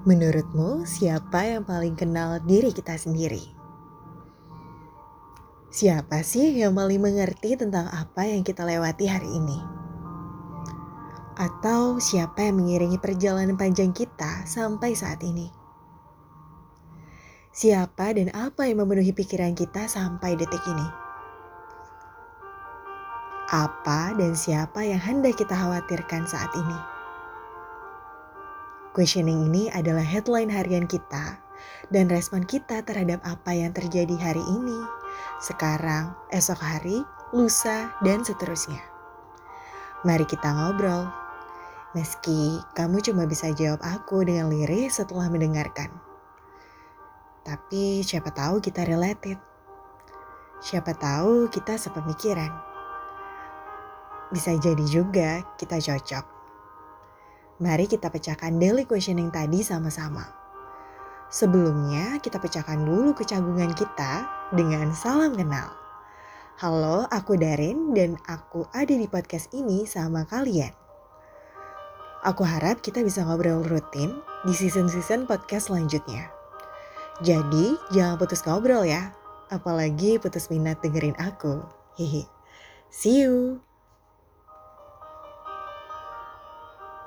Menurutmu, siapa yang paling kenal diri kita sendiri? Siapa sih yang paling mengerti tentang apa yang kita lewati hari ini? Atau siapa yang mengiringi perjalanan panjang kita sampai saat ini? Siapa dan apa yang memenuhi pikiran kita sampai detik ini? Apa dan siapa yang hendak kita khawatirkan saat ini? Questioning ini adalah headline harian kita dan respon kita terhadap apa yang terjadi hari ini, sekarang, esok hari, lusa, dan seterusnya. Mari kita ngobrol. Meski kamu cuma bisa jawab aku dengan lirik setelah mendengarkan. Tapi siapa tahu kita related. Siapa tahu kita sepemikiran. Bisa jadi juga kita cocok. Mari kita pecahkan daily questioning tadi sama-sama. Sebelumnya, kita pecahkan dulu kecanggungan kita dengan salam kenal. Halo, aku Darin dan aku ada di podcast ini sama kalian. Aku harap kita bisa ngobrol rutin di season-season podcast selanjutnya. Jadi, jangan putus ngobrol ya. Apalagi putus minat dengerin aku. Hehe. See you.